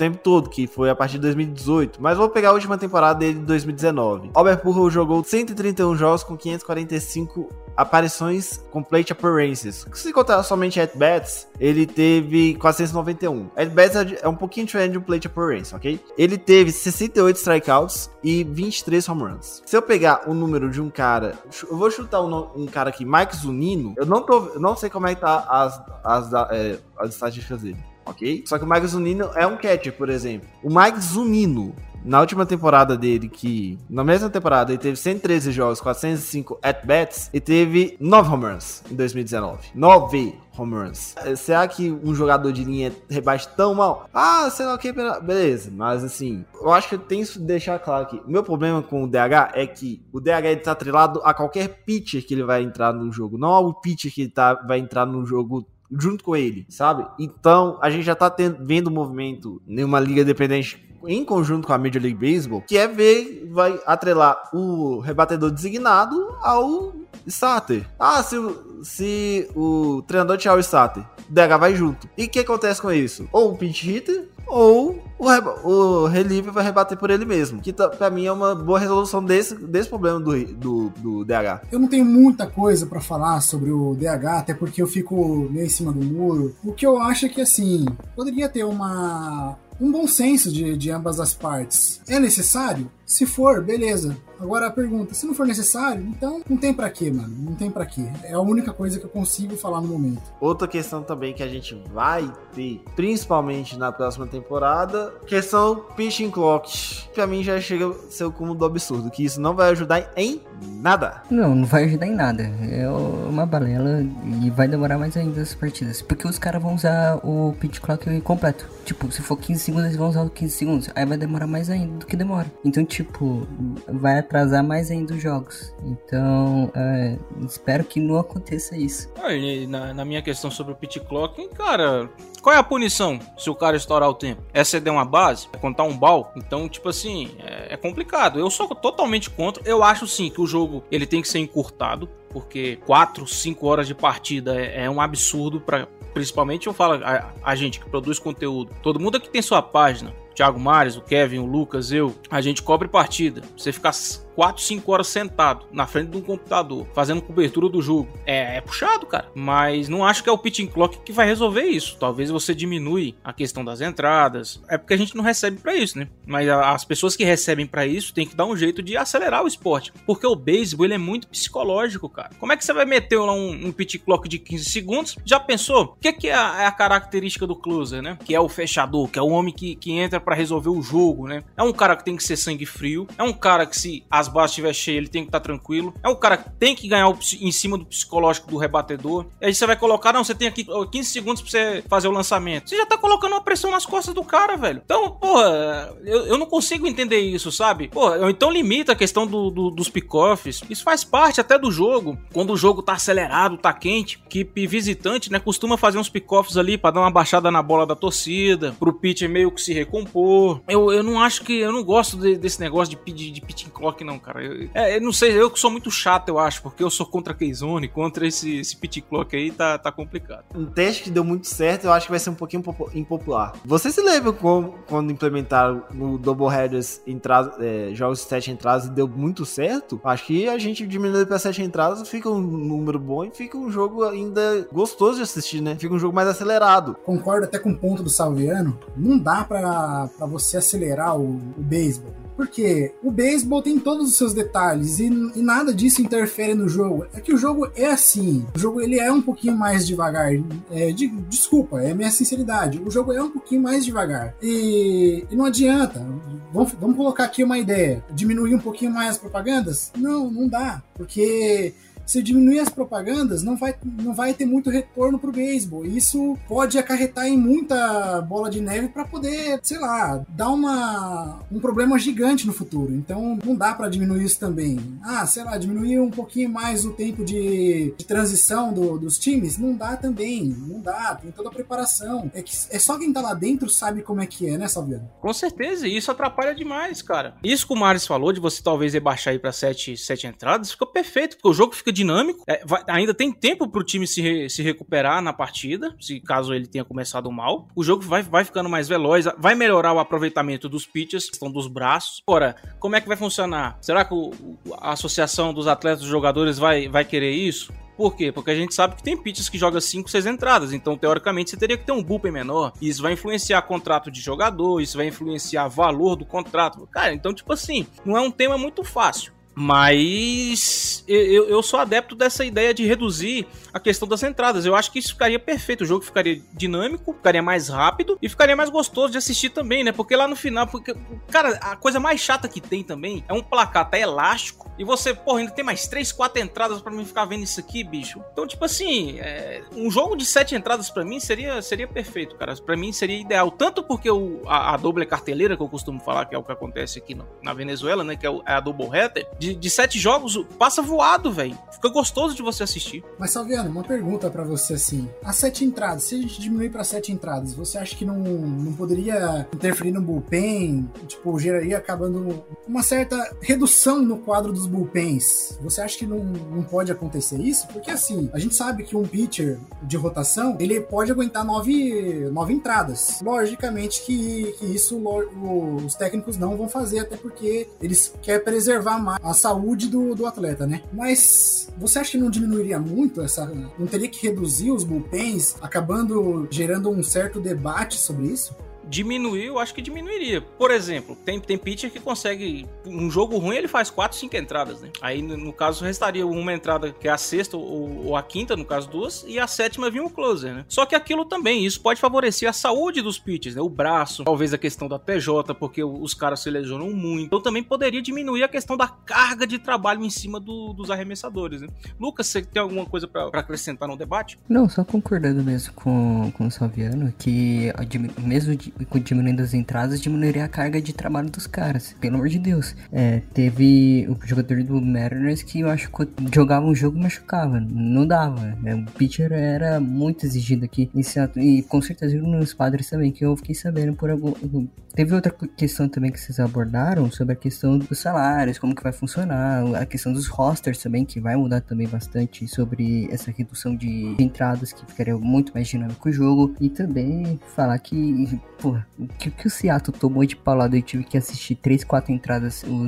tempo todo, que foi a partir de 2018. Mas vou pegar a última temporada dele de 2019. Albert Pujols jogou 131 jogos com 545 aparições com plate appearances. Se contar somente at-bats, ele teve 491. At-bats é um pouquinho diferente de um plate appearance, ok? Ele teve 68 strikeouts e 23 home runs. Se eu pegar o número de um cara, eu vou chutar um, um cara aqui, Mike Zunino, eu não, tô, eu não sei como é que tá as, as, é, as estatísticas dele ok? Só que o Mike Zunino é um catcher, por exemplo. O Mike Zunino, na última temporada dele, que na mesma temporada ele teve 113 jogos, 405 at-bats, e teve 9 home runs em 2019. 9 home runs. Será que um jogador de linha rebate tão mal? Ah, sei lá o que, beleza. Mas assim, eu acho que eu tenho que deixar claro aqui. O meu problema com o DH é que o DH ele tá atrelado a qualquer pitcher que ele vai entrar no jogo, não ao pitcher que ele tá, vai entrar no jogo junto com ele, sabe? Então, a gente já tá tendo, vendo o movimento uma liga dependente em conjunto com a Major League Baseball, que é ver, vai atrelar o rebatedor designado ao starter. Ah, se, se o treinador tirar o starter, o DH vai junto. E o que acontece com isso? Ou o pinch hitter, ou o, o reliever vai rebater por ele mesmo. Que para mim é uma boa resolução desse, desse problema do, do, do DH. Eu não tenho muita coisa para falar sobre o DH, até porque eu fico meio em cima do muro. O que eu acho é que assim, poderia ter uma um bom senso de, de ambas as partes. É necessário? Se for, beleza. Agora a pergunta, se não for necessário, então não tem para quê, mano. Não tem para quê. É a única coisa que eu consigo falar no momento. Outra questão também que a gente vai ter, principalmente na próxima temporada, questão pitching clock. Pra mim já chega a ser o cúmulo do absurdo, que isso não vai ajudar em nada. Não, não vai ajudar em nada. É uma balela e vai demorar mais ainda as partidas. Porque os caras vão usar o pitch clock completo. Tipo, se for 15 segundos, eles vão usar 15 segundos. Aí vai demorar mais ainda do que demora. Então, tipo, vai atrasar mais ainda os jogos. Então, é, espero que não aconteça isso. na, na, minha questão sobre o pit clock, cara, qual é a punição se o cara estourar o tempo? É ceder uma base? É contar um bal? Então, tipo assim, é, é complicado. Eu sou totalmente contra. Eu acho sim que o jogo ele tem que ser encurtado porque 4, 5 horas de partida é, é um absurdo para principalmente eu falo a, a, gente que produz conteúdo. Todo mundo aqui tem sua página. Thiago Mares, o Kevin, o Lucas, eu, a gente cobre partida. Você ficar 4, 5 horas sentado na frente de um computador, fazendo cobertura do jogo. É, é, puxado, cara. Mas não acho que é o pitching clock que vai resolver isso. Talvez você diminui a questão das entradas. É porque a gente não recebe para isso, né? Mas as pessoas que recebem para isso têm que dar um jeito de acelerar o esporte. Porque o beisebol ele é muito psicológico, cara. Como é que você vai meter lá um, um pitch clock de 15 segundos? Já pensou? O que, que é, a, é a característica do closer, né? Que é o fechador, que é o homem que, que entra para resolver o jogo, né? É um cara que tem que ser sangue frio. É um cara que se as bases estiver cheias, ele tem que estar tá tranquilo. É um cara que tem que ganhar o, em cima do psicológico do rebatedor. Aí você vai colocar, não, você tem aqui 15 segundos pra você fazer o lançamento. Você já tá colocando uma pressão nas costas do cara, velho. Então, porra, eu, eu não consigo entender isso, sabe? Porra, então limita a questão do, do, dos pick-offs. Isso faz parte até do jogo. Quando o jogo tá acelerado, tá quente, que visitante, né, costuma fazer uns pick-offs ali pra dar uma baixada na bola da torcida, pro pitcher meio que se recompor. Eu, eu não acho que, eu não gosto de, desse negócio de, de, de pitching clock, não, cara. Eu, é, eu não sei, eu que sou muito chato, eu acho, porque eu sou contra a Keizone, contra esse, esse pit clock aí, tá, tá complicado. Um teste que deu muito certo, eu acho que vai ser um pouquinho impopular. Você se lembra como, quando implementaram no Double Headers entrada, é, jogos de 7 entradas e deu muito certo? Acho que a gente diminuindo para 7 entradas fica um número bom e fica um jogo ainda gostoso de assistir, né? Fica um jogo mais acelerado. Concordo até com o ponto do Salviano. Não dá para você acelerar o, o beisebol porque o beisebol tem todos os seus detalhes e, e, nada disso interfere no jogo. É que o jogo é assim. O jogo ele é um pouquinho mais devagar. É, de, desculpa, é minha sinceridade. O jogo é um pouquinho mais devagar. E, e não adianta. Vamos, vamos colocar aqui uma ideia. Diminuir um pouquinho mais as propagandas? Não, não dá. Porque se diminuir as propagandas, não vai, não vai ter muito retorno pro beisebol. Isso pode acarretar em muita bola de neve para poder, sei lá, dar uma, um problema gigante no futuro. Então não dá para diminuir isso também. Ah, sei lá, diminuir um pouquinho mais o tempo de, de transição do, dos times? Não dá também. Não dá. Tem toda a preparação. É, que, é só quem tá lá dentro sabe como é que é, né, Salviano? Com certeza, e isso atrapalha demais, cara. Isso que o Maris falou de você talvez rebaixar aí pra sete, sete entradas, fica perfeito, porque o jogo fica dinâmico. É, vai, ainda tem tempo pro time se, re, se recuperar na partida, se caso ele tenha começado mal. O jogo vai, vai ficando mais veloz, vai melhorar o aproveitamento dos pitches, questão dos braços. Ora, como é que vai funcionar? Será que o, a associação dos atletas, dos jogadores vai, vai querer isso? Por quê? Porque a gente sabe que tem pitches que joga 5, 6 entradas, então teoricamente você teria que ter um bullpen menor. E isso vai influenciar contrato de jogador, isso vai influenciar valor do contrato. Cara, então tipo assim, não é um tema muito fácil. Mas eu, eu sou adepto dessa ideia de reduzir a questão das entradas. Eu acho que isso ficaria perfeito. O jogo ficaria dinâmico, ficaria mais rápido e ficaria mais gostoso de assistir também, né? Porque lá no final, porque, cara, a coisa mais chata que tem também é um placar tá elástico e você, porra, ainda tem mais 3, 4 entradas para mim ficar vendo isso aqui, bicho. Então, tipo assim, é, um jogo de 7 entradas para mim seria, seria perfeito, cara. Para mim seria ideal. Tanto porque o, a, a doble carteleira, que eu costumo falar, que é o que acontece aqui no, na Venezuela, né? Que é, o, é a double header, de de, sete jogos, passa voado, velho. Fica gostoso de você assistir. Mas, Salviano, uma pergunta para você assim. As sete entradas, se a gente diminuir para sete entradas, você acha que não, não poderia interferir no bullpen? Tipo, geraria acabando uma certa redução no quadro dos bullpens. Você acha que não, não pode acontecer isso? Porque assim, a gente sabe que um pitcher de rotação, ele pode aguentar nove, nove entradas. Logicamente que, que isso os técnicos não vão fazer, até porque eles querem preservar mais a saúde do, do atleta, né? Mas você acha que não diminuiria muito essa. Não teria que reduzir os bullpens, acabando gerando um certo debate sobre isso? Diminuir, eu acho que diminuiria. Por exemplo, tem, tem pitcher que consegue. Um jogo ruim ele faz 4, 5 entradas, né? Aí no, no, caso restaria uma entrada que é a sexta ou, ou, a quinta, no caso duas, e a sétima vinha um closer, né? Só que aquilo também, isso pode favorecer a saúde dos pitchers, né? O braço, talvez a questão da PJ, porque os caras se lesionam muito. Então também poderia diminuir a questão da carga de trabalho em cima do, dos arremessadores, né? Lucas, você tem alguma coisa para acrescentar no debate? Não, só concordando mesmo com, com o Salviano, que mesmo de, diminuindo as entradas, diminuiria a carga de trabalho dos caras. Pelo amor de Deus. É, teve o jogador do Mariners que machucou, jogava um jogo e machucava. Não dava. Né? O pitcher era muito exigido aqui. E, com certeza nos padres também, que eu fiquei sabendo por algum. Teve outra questão também que vocês abordaram sobre a questão dos salários, como que vai funcionar, a questão dos rosters também, que vai mudar também bastante sobre essa redução de entradas, que ficaria muito mais dinâmico o jogo. E também falar que, porra, o que, que o Seattle tomou de paulada, eu tive que assistir 3, 4 entradas, o,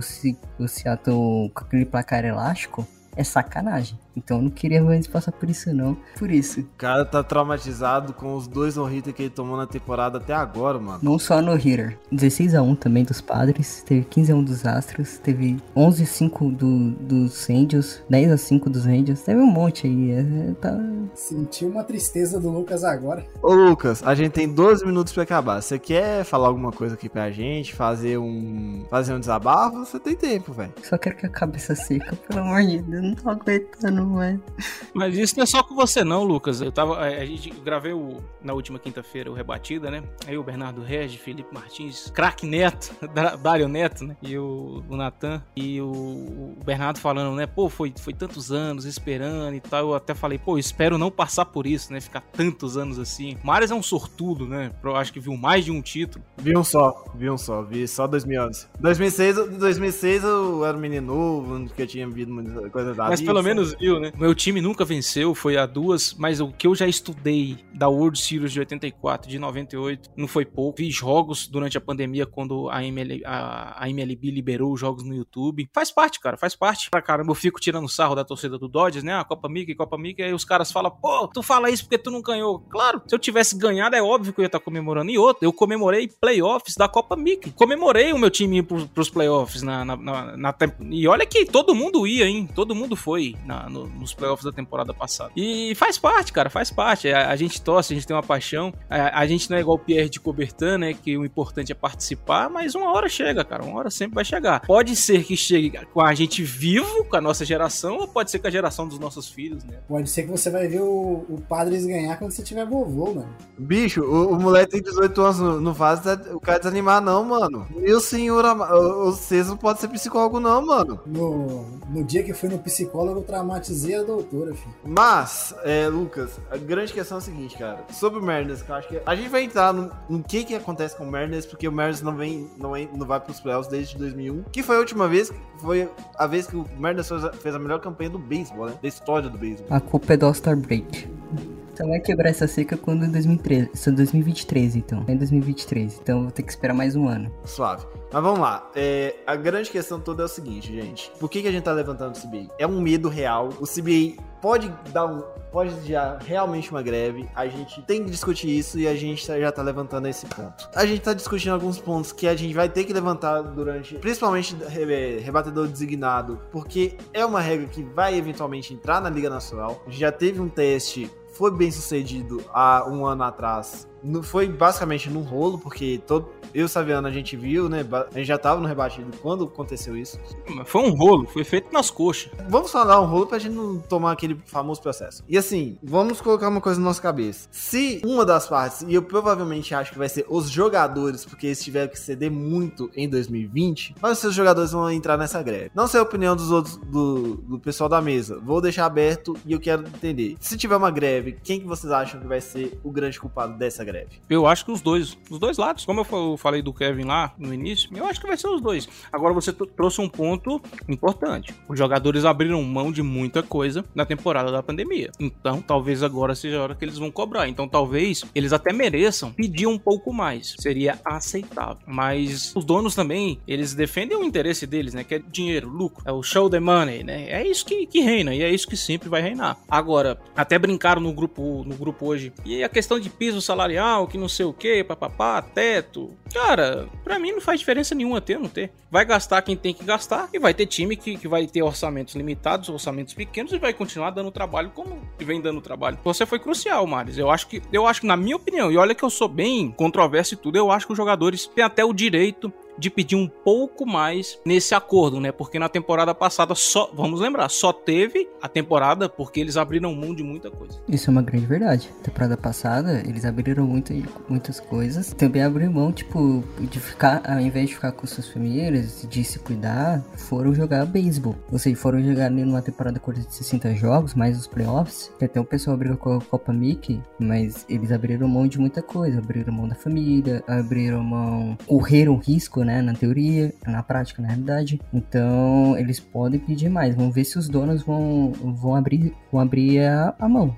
o Seattle com aquele placar elástico, é sacanagem. Então eu não queria mais passar por isso, não. Por isso. O cara tá traumatizado com os dois no hitter que ele tomou na temporada até agora, mano. Não só no hitter. 16x1 também dos Padres. Teve 15x1 dos Astros. Teve 11x5 do, dos Angels. 10x5 dos Angels. Teve um monte aí. É, tá... Senti uma tristeza do Lucas agora. Ô, Lucas, a gente tem 12 minutos pra acabar. Você quer falar alguma coisa aqui pra gente? Fazer um. Fazer um desabafo? Você tem tempo, velho. Só quero que a cabeça seca, pelo amor de Deus. Não tô aguentando não é. Mas isso não é só com você, não, Lucas. Eu tava. A gente gravei o, na última quinta-feira o Rebatida, né? Aí o Bernardo Regis, Felipe Martins, craque Neto, Dário Neto, né? E o, o Natan. E o, o, Bernardo falando, né? Pô, foi, foi tantos anos esperando e tal. Eu até falei, pô, espero não passar por isso, né? Ficar tantos anos assim. Marius é um sortudo, né? Eu acho que viu mais de um título. Vi um só, vi um só, vi só 2011. 2006, 2006 eu era um menino novo, que eu tinha visto muita coisa da Mas pelo menos viu, né? Meu time nunca venceu, foi a duas, mas o que eu já estudei da World Series de 84, de 98, não foi pouco. Vi jogos durante a pandemia quando a, ML, a, a MLB liberou os jogos no YouTube. Faz parte, cara, faz parte. Pra caramba, eu fico tirando sarro da torcida do Dodgers, né? A Copa Mickey, Copa Mickey, aí os caras falam, pô, tu fala isso porque tu não ganhou. Claro, se eu tivesse ganhado, é óbvio que eu ia estar comemorando. E outro, eu comemorei playoffs da Copa Mickey. Comemorei o meu time pros, pros playoffs na, na, na, na, E olha que todo mundo ia, hein? Todo mundo foi na, no, nos playoffs da temporada passada. E faz parte, cara, faz parte. A, a gente torce, a gente tem uma paixão. A, a, gente não é igual o Pierre de Coubertin, né? Que o importante é participar, mas uma hora chega, cara. Uma hora sempre vai chegar. Pode ser que chegue com a gente vivo, com a nossa geração, ou pode ser com a geração dos nossos filhos, né? Pode ser que você vai ver o, o Padres ganhar quando você tiver vovô, mano. Bicho, o, o moleque tem 18 anos, não faz o cara desanimar, não, mano. Meu senhor, vocês não pode ser psicólogo, não, mano. No, no dia que fui no psicólogo, eu traumatizei a doutora, filho. Mas, é, Lucas, a grande questão é a seguinte, cara. Sobre o Mariners, que eu acho que a gente vai entrar no, no que que acontece com o Mariners, porque o Mariners não vem, não, vem, não vai pros playoffs desde 2001, que foi a última vez, foi a vez que o Mariners fez a melhor campanha do beisebol, né? Da história do beisebol. A culpa é do All-Star Break. Então vai quebrar essa seca quando em 2013. Isso é 2023, então. É em 2023. Então vou ter que esperar mais um ano. Suave. Mas vamos lá. É, a grande questão toda é o seguinte, gente. Por que, que a gente tá levantando o CBA? É um medo real. O CBA pode dar um. Pode já realmente uma greve. A gente tem que discutir isso e a gente tá, já tá levantando esse ponto. A gente tá discutindo alguns pontos que a gente vai ter que levantar durante. Principalmente rebatedor designado. Porque é uma regra que vai eventualmente entrar na Liga Nacional. Já teve um teste foi bem sucedido há um ano atrás foi basicamente num rolo, porque todo, eu e Saviano a gente viu, né? A gente já tava no rebatido quando aconteceu isso. Foi um rolo, foi feito nas coxas. Vamos falar um rolo pra gente não tomar aquele famoso processo. E assim, vamos colocar uma coisa na nossa cabeça. Se uma das partes, e eu provavelmente acho que vai ser os jogadores, porque eles tiveram que ceder muito em 2020, mas os seus jogadores vão entrar nessa greve. Não sei a opinião dos outros, do, do pessoal da mesa. Vou deixar aberto e eu quero entender. Se tiver uma greve, quem que vocês acham que vai ser o grande culpado dessa greve? Greve? Eu acho que os dois, os dois lados. Como eu falei do Kevin lá no início, eu acho que vai ser os dois. Agora você trouxe um ponto importante. Os jogadores abriram mão de muita coisa na temporada da pandemia. Então, talvez agora seja a hora que eles vão cobrar. Então, talvez eles até mereçam pedir um pouco mais. Seria aceitável. Mas os donos também, eles defendem o interesse deles, né? Que é dinheiro, lucro. É o show the money, né? É isso que, que reina e é isso que sempre vai reinar. Agora, até brincaram no grupo, no grupo hoje. E a questão de piso salarial que não sei o que, papapá, teto. Cara, pra mim não faz diferença nenhuma ter ou não ter. Vai gastar quem tem que gastar e vai ter time que, que vai ter orçamentos limitados, orçamentos pequenos e vai continuar dando trabalho como vem dando trabalho. Você foi crucial, Maris. Eu acho que, eu acho que na minha opinião, e olha que eu sou bem controverso e tudo, eu acho que os jogadores têm até o direito de pedir um pouco mais nesse acordo, né? Porque na temporada passada só, vamos lembrar, só teve a temporada porque eles abriram mão de muita coisa. Isso é uma grande verdade. Temporada passada, eles abriram muita, muitas coisas. Também abriram mão, tipo, de ficar, ao invés de ficar com suas famílias, de se cuidar, foram jogar beisebol. Ou seja, foram jogar numa temporada curta de 60 jogos, mais os playoffs. Até o pessoal abriu com a Copa Mickey, mas eles abriram mão de muita coisa. Abriram mão da família, abriram mão. correram risco, né? Na teoria, na prática, na realidade. Então, eles podem pedir mais. Vamos ver se os donos vão, vão abrir, vão abrir a, a mão.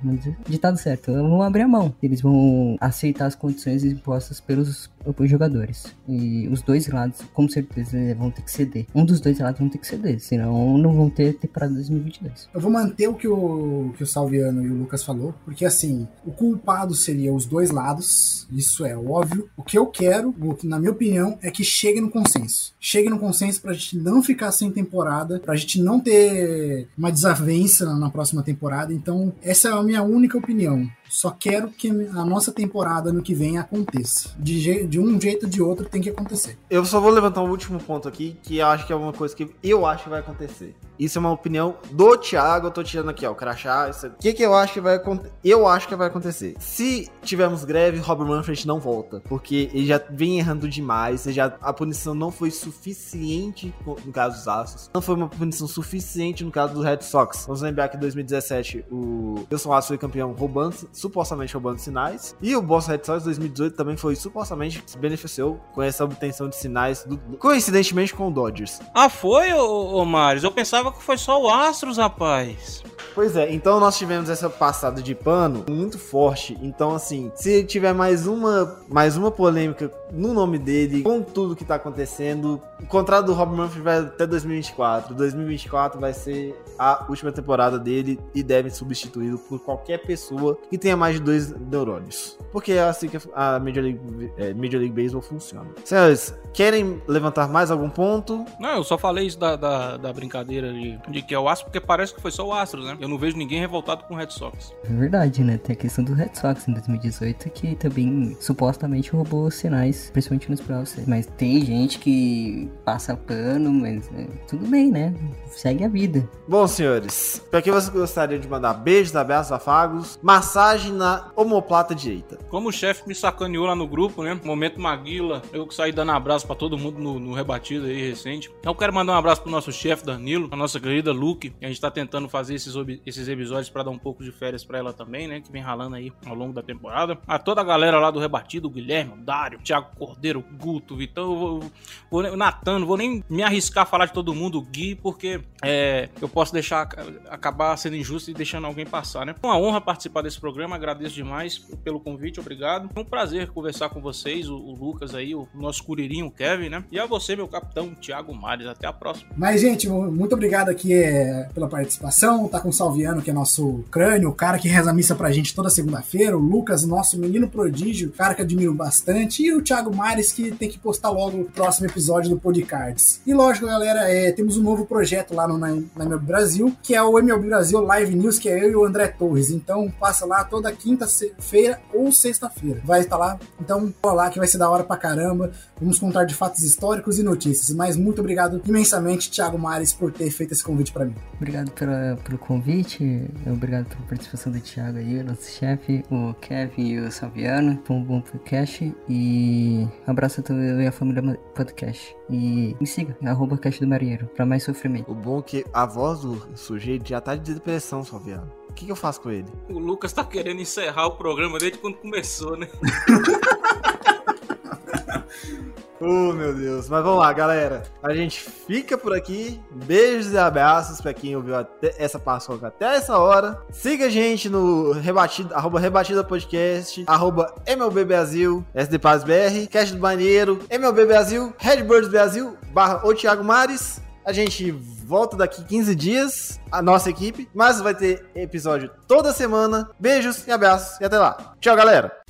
Ditado certo. Vão abrir a mão. Eles vão aceitar as condições impostas pelos, pelos jogadores. E os dois lados, com certeza, vão ter que ceder. Um dos dois lados vão ter que ceder. Senão, não vão ter temporada 2022. Eu vou manter o que o, que o Salviano e o Lucas falou, porque assim, o culpado seria os dois lados, isso é óbvio. O que eu quero, na minha opinião, é que chegue no consenso. Chegue no consenso pra gente não ficar sem temporada, pra gente não ter uma desavença na próxima temporada. Então, essa é a minha única opinião. Só quero que a nossa temporada no que vem aconteça. De, de um jeito ou de outro tem que acontecer. Eu só vou levantar um último ponto aqui, que acho que é uma coisa que eu acho que vai acontecer. Isso é uma opinião do Thiago, eu tô tirando aqui, ó, o crachá. isso- O que que eu acho que vai acontecer? Eu acho que vai acontecer. Se tivermos greve, Robert Manfred não volta, porque ele já vem errando demais, já, a punição não foi suficiente no caso dos Astros, não foi uma punição suficiente no caso do Red Sox. Vamos lembrar que em 2017 o Wilson Astros foi campeão roubando, supostamente roubando sinais, e o Boston Red Sox em 2018 também foi supostamente se beneficiou com essa obtenção de sinais, do- coincidentemente com o Dodgers. Ah, foi, ô, ô Marius? Eu pensava que foi só o Astros, rapaz. Pois é, então nós tivemos essa passada de pano muito forte. Então, assim, se tiver mais uma, mais uma polêmica no nome dele, com tudo que tá acontecendo, o contrato do Rob Manfred vai até 2024. 2024 vai ser a última temporada dele e deve substituí-lo por qualquer pessoa que tenha mais de dois neurônios. Porque é assim que a Major League, é, Major League Baseball funciona. Senhores, querem levantar mais algum ponto? Não, eu só falei isso da, da, da brincadeira de, de que é o Astros, porque parece que foi só o Astros, né? Eu não vejo ninguém revoltado com o Red Sox. É verdade, né? Tem a questão do Red Sox em 2018 que também supostamente roubou sinais, principalmente nos playoffs. Mas tem gente que passa pano, mas é, tudo bem, né? Segue a vida. Bom, senhores, pra que vocês gostariam de mandar beijos, abraços, afagos, massagem na omoplata direita? Como o chefe me sacaneou lá no grupo, né? Momento Maguila, eu que saí dando abraço pra todo mundo no, no rebatido aí recente. Então eu quero mandar um abraço pro nosso chefe Danilo, a nossa querida Luke, que a gente tá tentando fazer esses, esses episódios pra dar um pouco de férias pra ela também, né? Que vem ralando aí ao longo da temporada. A toda a galera lá do rebatido, o Guilherme, o Dário, o Thiago Cordeiro, Guto, Vitão, eu o Natan, não vou nem me arriscar a falar de todo mundo, Gui, porque é, eu posso deixar acabar sendo injusto e deixando alguém passar, né? Uma honra participar desse programa, agradeço demais pelo convite, obrigado. Foi um prazer conversar com vocês, o, o Lucas aí, o nosso curirinho, o Kevin, né? E a você, meu capitão, Thiago Mares. Até a próxima. Mas, gente, muito obrigado aqui é, pela participação. Tá com o Salviano, que é nosso crânio, o cara que reza a missa pra gente toda segunda-feira. O Lucas, nosso menino prodígio, cara que admiro bastante. E o Thiago Mares, que tem que postar logo o próximo episódio do Podcards. E lógico, galera, é, temos um novo projeto lá no na, MLB Brasil, que é o MLB Brasil Live News, que é eu e o André Torres. Então, passa lá toda quinta-feira ou sexta-feira. Vai estar lá. Então, cola lá que vai ser da hora pra caramba. Vamos contar de fatos históricos e notícias. Mas muito obrigado imensamente, Thiago Mares, por ter feito esse convite para mim. Obrigado pela, pelo convite, obrigado pela participação do Thiago aí, nosso chefe, o Kevin e o Salviano. Foi um bom podcast e um abraço a toda a família podcast. E me siga, arroba Caixa do Marinheiro, pra mais sofrimento. O bom é que a voz do sujeito já tá de depressão, Salviano. O que, que eu faço com ele? O Lucas tá querendo encerrar o programa desde quando começou, né? Oh, meu Deus. Mas vamos lá, galera. A gente fica por aqui. Beijos e abraços pra quem ouviu essa paçoca até essa hora. Siga a gente no rebatida, arroba Rebatida Podcast, arroba MLB Brasil, SD Paz BR, Cast do Banheiro, MLB Brasil, Redbirds Brasil, barra o Thiago Mares. A gente volta daqui 15 dias, a nossa equipe, mas vai ter episódio toda semana. Beijos e abraços e até lá. Tchau, galera.